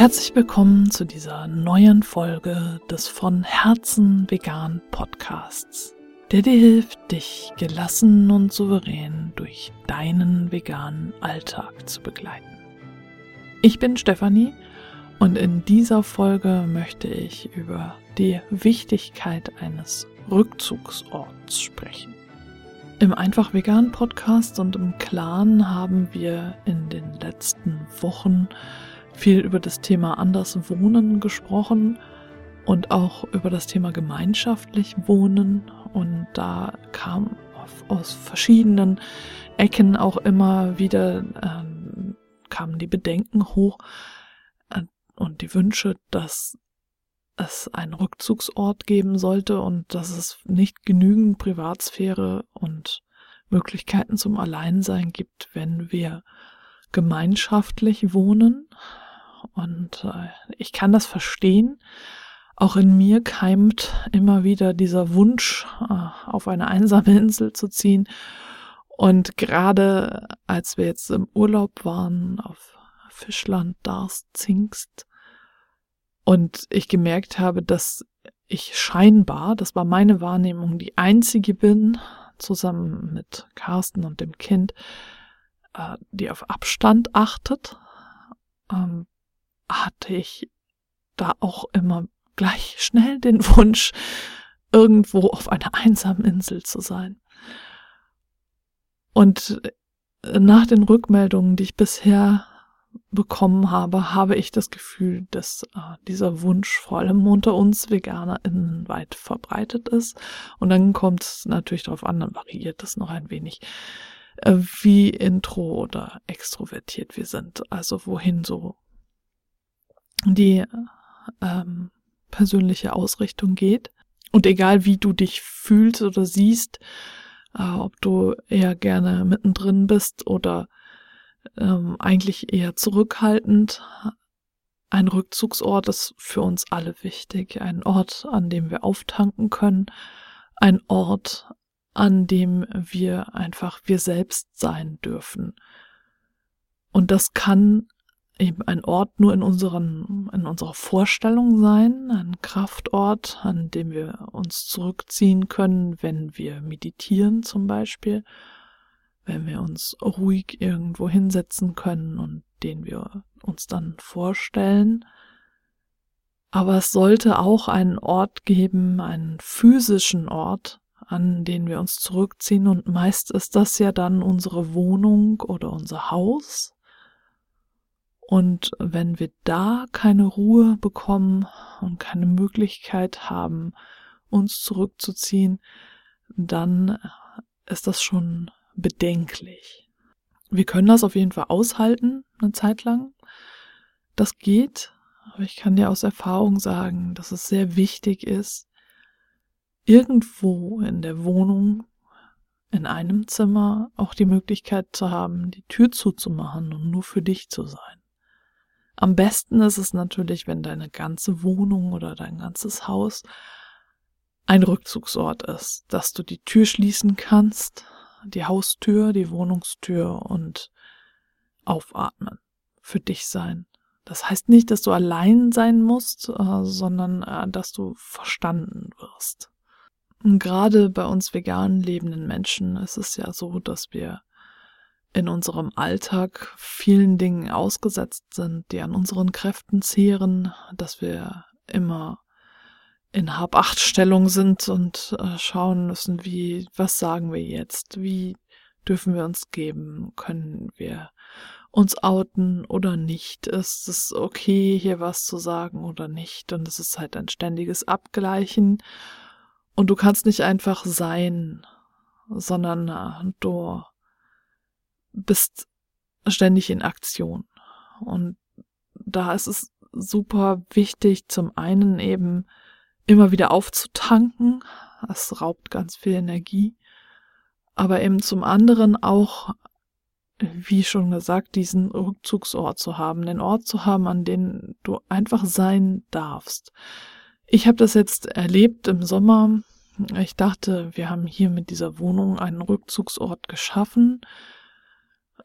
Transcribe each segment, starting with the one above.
Herzlich willkommen zu dieser neuen Folge des von Herzen vegan Podcasts, der dir hilft, dich gelassen und souverän durch deinen veganen Alltag zu begleiten. Ich bin Stefanie und in dieser Folge möchte ich über die Wichtigkeit eines Rückzugsorts sprechen. Im Einfach Vegan Podcast und im Clan haben wir in den letzten Wochen viel über das Thema anders Wohnen gesprochen und auch über das Thema gemeinschaftlich Wohnen. Und da kam aus verschiedenen Ecken auch immer wieder ähm, kamen die Bedenken hoch äh, und die Wünsche, dass es einen Rückzugsort geben sollte und dass es nicht genügend Privatsphäre und Möglichkeiten zum Alleinsein gibt, wenn wir gemeinschaftlich wohnen. Und äh, ich kann das verstehen. Auch in mir keimt immer wieder dieser Wunsch, äh, auf eine einsame Insel zu ziehen. Und gerade als wir jetzt im Urlaub waren auf Fischland, Darst, Zingst, und ich gemerkt habe, dass ich scheinbar, das war meine Wahrnehmung, die einzige bin, zusammen mit Carsten und dem Kind, äh, die auf Abstand achtet, ähm, hatte ich da auch immer gleich schnell den Wunsch, irgendwo auf einer einsamen Insel zu sein. Und äh, nach den Rückmeldungen, die ich bisher bekommen habe, habe ich das Gefühl, dass äh, dieser Wunsch vor allem unter uns VeganerInnen weit verbreitet ist. Und dann kommt es natürlich darauf an, dann variiert es noch ein wenig, äh, wie intro oder extrovertiert wir sind. Also wohin so die ähm, persönliche Ausrichtung geht. Und egal wie du dich fühlst oder siehst, äh, ob du eher gerne mittendrin bist oder ähm, eigentlich eher zurückhaltend. Ein Rückzugsort ist für uns alle wichtig. Ein Ort, an dem wir auftanken können. Ein Ort, an dem wir einfach wir selbst sein dürfen. Und das kann eben ein Ort nur in unseren, in unserer Vorstellung sein, ein Kraftort, an dem wir uns zurückziehen können, wenn wir meditieren zum Beispiel, wenn wir uns ruhig irgendwo hinsetzen können und den wir uns dann vorstellen. Aber es sollte auch einen Ort geben, einen physischen Ort, an den wir uns zurückziehen und meist ist das ja dann unsere Wohnung oder unser Haus und wenn wir da keine Ruhe bekommen und keine Möglichkeit haben, uns zurückzuziehen, dann ist das schon bedenklich. Wir können das auf jeden Fall aushalten, eine Zeit lang. Das geht, aber ich kann dir aus Erfahrung sagen, dass es sehr wichtig ist, irgendwo in der Wohnung, in einem Zimmer auch die Möglichkeit zu haben, die Tür zuzumachen und nur für dich zu sein. Am besten ist es natürlich, wenn deine ganze Wohnung oder dein ganzes Haus ein Rückzugsort ist, dass du die Tür schließen kannst, die Haustür, die Wohnungstür und aufatmen, für dich sein. Das heißt nicht, dass du allein sein musst, äh, sondern äh, dass du verstanden wirst. Und gerade bei uns vegan lebenden Menschen ist es ja so, dass wir in unserem Alltag vielen Dingen ausgesetzt sind, die an unseren Kräften zehren, dass wir immer in Hab-Acht-Stellung sind und äh, schauen müssen, wie, was sagen wir jetzt? Wie dürfen wir uns geben? Können wir uns outen oder nicht? Ist es okay, hier was zu sagen oder nicht? Und es ist halt ein ständiges Abgleichen. Und du kannst nicht einfach sein, sondern äh, du bist ständig in Aktion. Und da ist es super wichtig, zum einen eben immer wieder aufzutanken. Das raubt ganz viel Energie. Aber eben zum anderen auch, wie schon gesagt, diesen Rückzugsort zu haben, den Ort zu haben, an dem du einfach sein darfst. Ich habe das jetzt erlebt im Sommer. Ich dachte, wir haben hier mit dieser Wohnung einen Rückzugsort geschaffen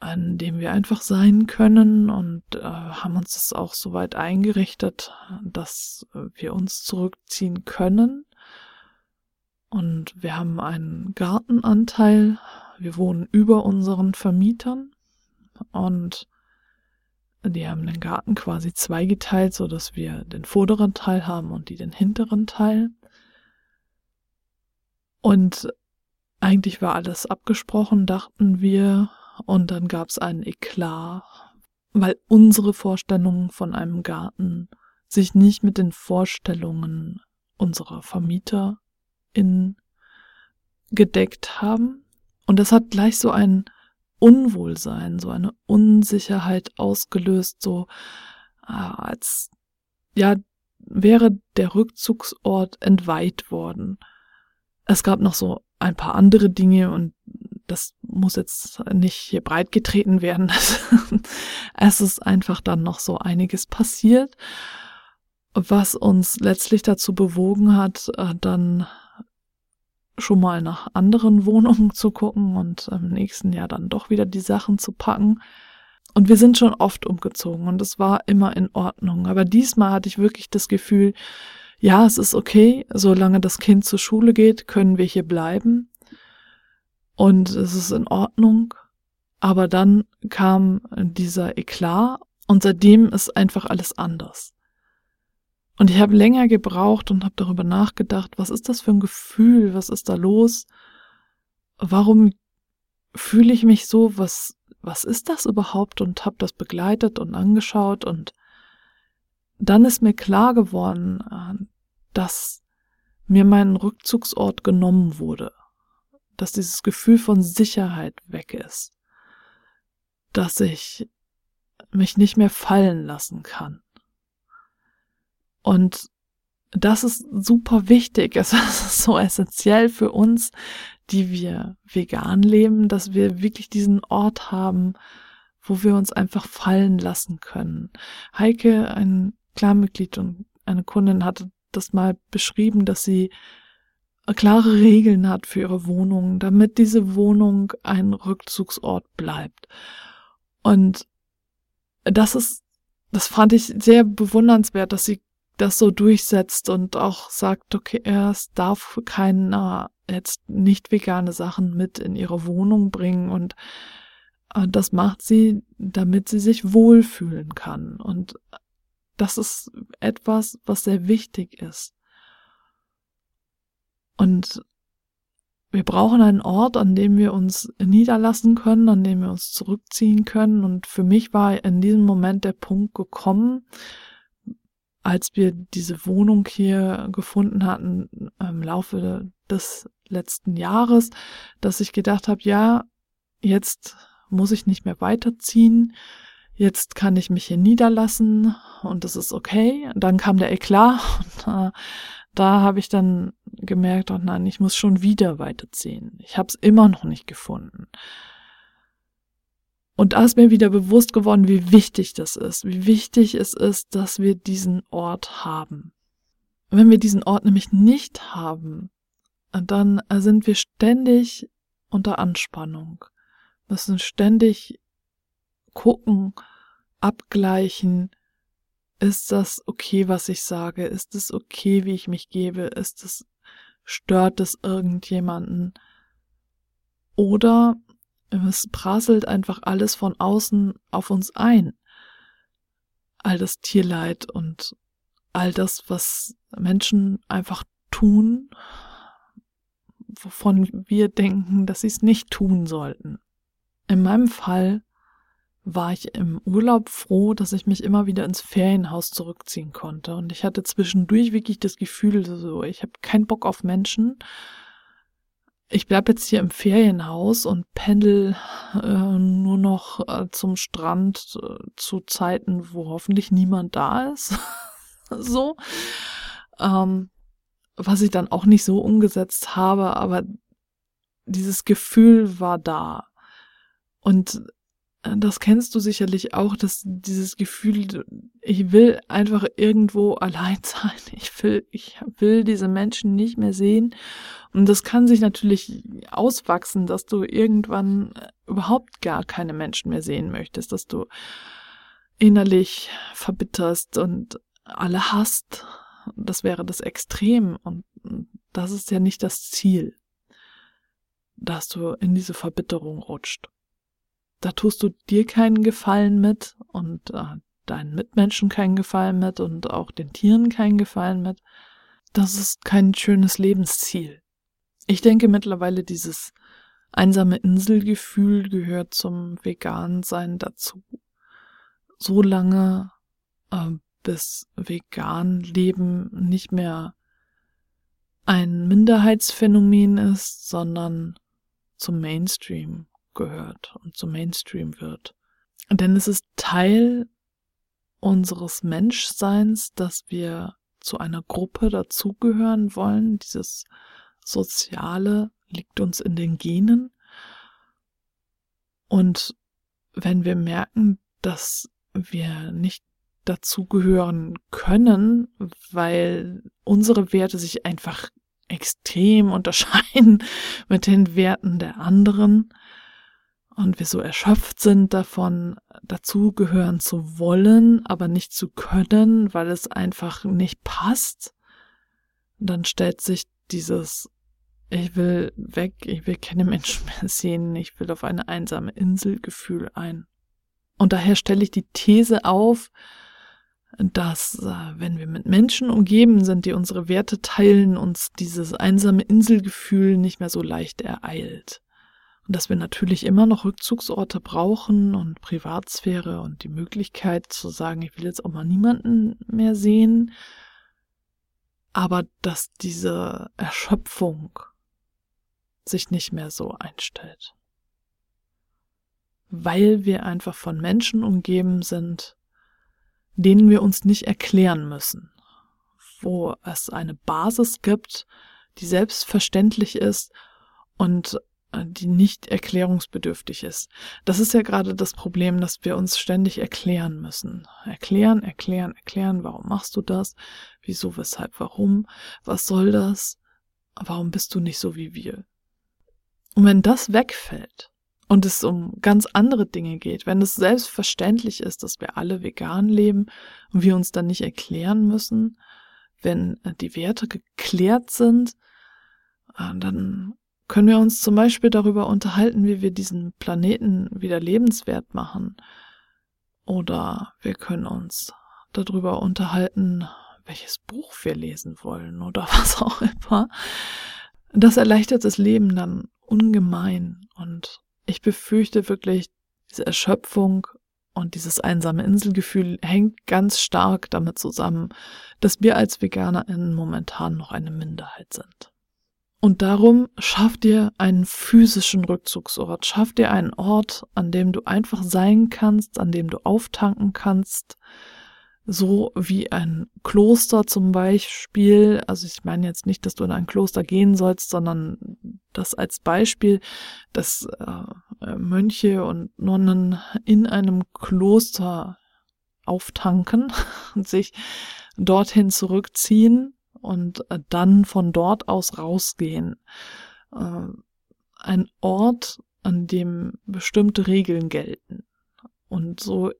an dem wir einfach sein können und äh, haben uns das auch so weit eingerichtet, dass wir uns zurückziehen können. Und wir haben einen Gartenanteil. Wir wohnen über unseren Vermietern und die haben den Garten quasi zweigeteilt, so dass wir den vorderen Teil haben und die den hinteren Teil. Und eigentlich war alles abgesprochen, dachten wir, und dann gab es einen Eklat, weil unsere Vorstellungen von einem Garten sich nicht mit den Vorstellungen unserer Vermieter in gedeckt haben. Und das hat gleich so ein Unwohlsein, so eine Unsicherheit ausgelöst, so ah, als ja wäre der Rückzugsort entweiht worden. Es gab noch so ein paar andere Dinge und das muss jetzt nicht hier breit getreten werden. es ist einfach dann noch so einiges passiert, was uns letztlich dazu bewogen hat, äh, dann schon mal nach anderen Wohnungen zu gucken und im nächsten Jahr dann doch wieder die Sachen zu packen. Und wir sind schon oft umgezogen und es war immer in Ordnung. Aber diesmal hatte ich wirklich das Gefühl, ja, es ist okay, solange das Kind zur Schule geht, können wir hier bleiben und es ist in Ordnung. Aber dann kam dieser Eklat und seitdem ist einfach alles anders. Und ich habe länger gebraucht und habe darüber nachgedacht, was ist das für ein Gefühl, was ist da los? Warum fühle ich mich so, was was ist das überhaupt und habe das begleitet und angeschaut und dann ist mir klar geworden, äh, dass mir mein Rückzugsort genommen wurde dass dieses Gefühl von Sicherheit weg ist, dass ich mich nicht mehr fallen lassen kann. Und das ist super wichtig. Es ist so essentiell für uns, die wir vegan leben, dass wir wirklich diesen Ort haben, wo wir uns einfach fallen lassen können. Heike, ein Klarmitglied und eine Kundin hatte das mal beschrieben, dass sie klare Regeln hat für ihre Wohnung, damit diese Wohnung ein Rückzugsort bleibt. Und das ist, das fand ich sehr bewundernswert, dass sie das so durchsetzt und auch sagt, okay, es darf keiner jetzt nicht vegane Sachen mit in ihre Wohnung bringen und äh, das macht sie, damit sie sich wohlfühlen kann. Und das ist etwas, was sehr wichtig ist. Und wir brauchen einen Ort, an dem wir uns niederlassen können, an dem wir uns zurückziehen können. Und für mich war in diesem Moment der Punkt gekommen, als wir diese Wohnung hier gefunden hatten im Laufe des letzten Jahres, dass ich gedacht habe, ja, jetzt muss ich nicht mehr weiterziehen, jetzt kann ich mich hier niederlassen und das ist okay. Dann kam der Eklat und äh, da habe ich dann gemerkt, oh nein, ich muss schon wieder weiterziehen. Ich habe es immer noch nicht gefunden. Und da ist mir wieder bewusst geworden, wie wichtig das ist, wie wichtig es ist, dass wir diesen Ort haben. Wenn wir diesen Ort nämlich nicht haben, dann sind wir ständig unter Anspannung, müssen ständig gucken, abgleichen, ist das okay, was ich sage? Ist es okay, wie ich mich gebe? Ist es, stört es irgendjemanden? Oder es prasselt einfach alles von außen auf uns ein. All das Tierleid und all das, was Menschen einfach tun, wovon wir denken, dass sie es nicht tun sollten. In meinem Fall war ich im Urlaub froh, dass ich mich immer wieder ins Ferienhaus zurückziehen konnte. Und ich hatte zwischendurch wirklich das Gefühl, so, ich habe keinen Bock auf Menschen. Ich bleib jetzt hier im Ferienhaus und pendel äh, nur noch äh, zum Strand äh, zu Zeiten, wo hoffentlich niemand da ist. so. Ähm, was ich dann auch nicht so umgesetzt habe, aber dieses Gefühl war da. Und das kennst du sicherlich auch, dass dieses Gefühl, ich will einfach irgendwo allein sein. Ich will, ich will diese Menschen nicht mehr sehen. Und das kann sich natürlich auswachsen, dass du irgendwann überhaupt gar keine Menschen mehr sehen möchtest, dass du innerlich verbitterst und alle hasst. Das wäre das Extrem. Und das ist ja nicht das Ziel, dass du in diese Verbitterung rutscht da tust du dir keinen Gefallen mit und äh, deinen Mitmenschen keinen Gefallen mit und auch den Tieren keinen Gefallen mit. Das ist kein schönes Lebensziel. Ich denke mittlerweile, dieses einsame Inselgefühl gehört zum Vegansein dazu. So lange, äh, bis vegan Leben nicht mehr ein Minderheitsphänomen ist, sondern zum Mainstream gehört und zum Mainstream wird. Denn es ist Teil unseres Menschseins, dass wir zu einer Gruppe dazugehören wollen. Dieses Soziale liegt uns in den Genen. Und wenn wir merken, dass wir nicht dazugehören können, weil unsere Werte sich einfach extrem unterscheiden mit den Werten der anderen, und wir so erschöpft sind davon, dazugehören zu wollen, aber nicht zu können, weil es einfach nicht passt, dann stellt sich dieses ich will weg, ich will keine Menschen mehr sehen, ich will auf eine einsame Insel Gefühl ein. Und daher stelle ich die These auf, dass äh, wenn wir mit Menschen umgeben sind, die unsere Werte teilen, uns dieses einsame Inselgefühl nicht mehr so leicht ereilt. Und dass wir natürlich immer noch Rückzugsorte brauchen und Privatsphäre und die Möglichkeit zu sagen, ich will jetzt auch mal niemanden mehr sehen. Aber dass diese Erschöpfung sich nicht mehr so einstellt. Weil wir einfach von Menschen umgeben sind, denen wir uns nicht erklären müssen, wo es eine Basis gibt, die selbstverständlich ist und die nicht erklärungsbedürftig ist. Das ist ja gerade das Problem, dass wir uns ständig erklären müssen. Erklären, erklären, erklären, warum machst du das? Wieso, weshalb, warum? Was soll das? Warum bist du nicht so wie wir? Und wenn das wegfällt und es um ganz andere Dinge geht, wenn es selbstverständlich ist, dass wir alle vegan leben und wir uns dann nicht erklären müssen, wenn die Werte geklärt sind, äh, dann können wir uns zum Beispiel darüber unterhalten, wie wir diesen Planeten wieder lebenswert machen. Oder wir können uns darüber unterhalten, welches Buch wir lesen wollen oder was auch immer. Das erleichtert das Leben dann ungemein. Und ich befürchte wirklich, diese Erschöpfung und dieses einsame Inselgefühl hängt ganz stark damit zusammen, dass wir als VeganerInnen momentan noch eine Minderheit sind. Und darum schaff dir einen physischen Rückzugsort. Schaff dir einen Ort, an dem du einfach sein kannst, an dem du auftanken kannst. So wie ein Kloster zum Beispiel. Also ich meine jetzt nicht, dass du in ein Kloster gehen sollst, sondern das als Beispiel, dass äh, Mönche und Nonnen in einem Kloster auftanken und sich dorthin zurückziehen und äh, dann von dort aus rausgehen. Äh, ein Ort, an dem bestimmte Regeln gelten. Und so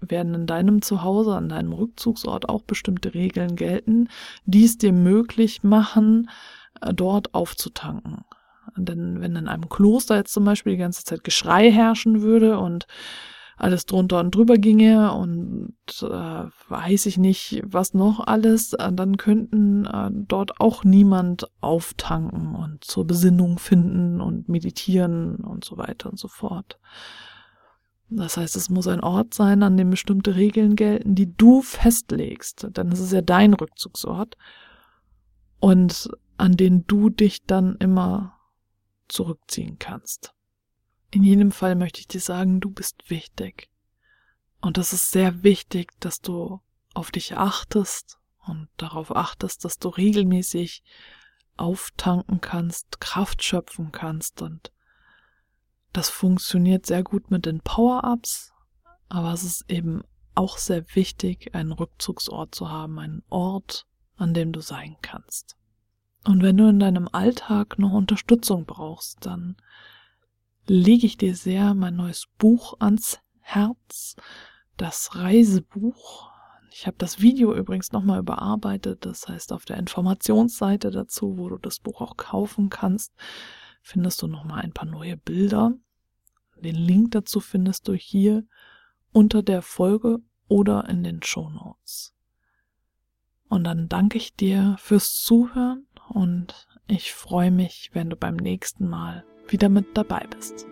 werden in deinem Zuhause, an deinem Rückzugsort auch bestimmte Regeln gelten, die es dir möglich machen, äh, dort aufzutanken. Denn wenn in einem Kloster jetzt zum Beispiel die ganze Zeit Geschrei herrschen würde und alles drunter und drüber ginge und äh, weiß ich nicht, was noch alles, äh, dann könnten äh, dort auch niemand auftanken und zur Besinnung finden und meditieren und so weiter und so fort. Das heißt, es muss ein Ort sein, an dem bestimmte Regeln gelten, die du festlegst, denn es ist ja dein Rückzugsort und an den du dich dann immer zurückziehen kannst. In jedem Fall möchte ich dir sagen, du bist wichtig. Und es ist sehr wichtig, dass du auf dich achtest und darauf achtest, dass du regelmäßig auftanken kannst, Kraft schöpfen kannst und Das funktioniert sehr gut mit den Power-Ups, aber es ist eben auch sehr wichtig, einen Rückzugsort zu haben, einen Ort, an dem du sein kannst. Und wenn du in deinem Alltag noch Unterstützung brauchst, dann lege ich dir sehr mein neues Buch ans Herz, das Reisebuch. Ich habe das Video übrigens nochmal überarbeitet, das heißt auf der Informationsseite dazu, wo du das Buch auch kaufen kannst, findest du nochmal ein paar neue Bilder. Den Link dazu findest du hier unter der Folge oder in den Show Notes. Und dann danke ich dir fürs Zuhören und ich freue mich, wenn du beim nächsten Mal wieder mit dabei bist.